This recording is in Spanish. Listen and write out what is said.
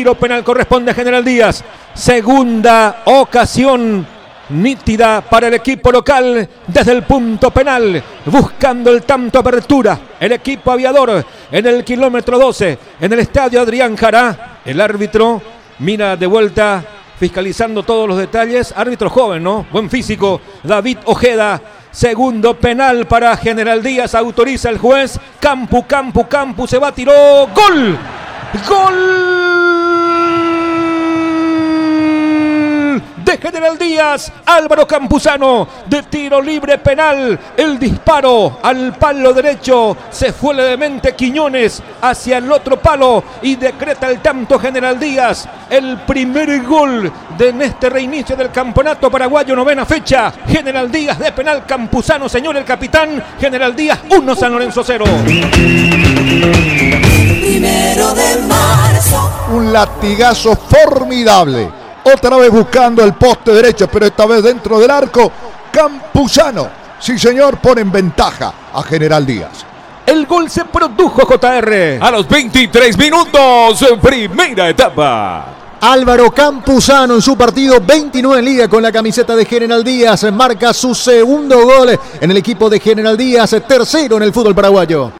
tiro penal corresponde a General Díaz. Segunda ocasión nítida para el equipo local desde el punto penal, buscando el tanto apertura. El equipo aviador en el kilómetro 12, en el estadio Adrián Jará. El árbitro mira de vuelta, fiscalizando todos los detalles. Árbitro joven, ¿no? Buen físico. David Ojeda. Segundo penal para General Díaz. Autoriza el juez. Campu, Campu, Campu. Se va, tiró. ¡Gol! ¡Gol! General Díaz, Álvaro Campuzano, de tiro libre penal, el disparo al palo derecho, se fue levemente Quiñones hacia el otro palo y decreta el tanto General Díaz, el primer gol de en este reinicio del campeonato paraguayo, novena fecha, General Díaz de penal Campuzano, señor el capitán, General Díaz 1 San Lorenzo 0. Primero de marzo. Un latigazo formidable otra vez buscando el poste derecho, pero esta vez dentro del arco. Campuzano. Sí, señor, pone en ventaja a General Díaz. El gol se produjo, JR. A los 23 minutos, primera etapa. Álvaro Campuzano en su partido 29 en liga con la camiseta de General Díaz marca su segundo gol en el equipo de General Díaz, tercero en el fútbol paraguayo.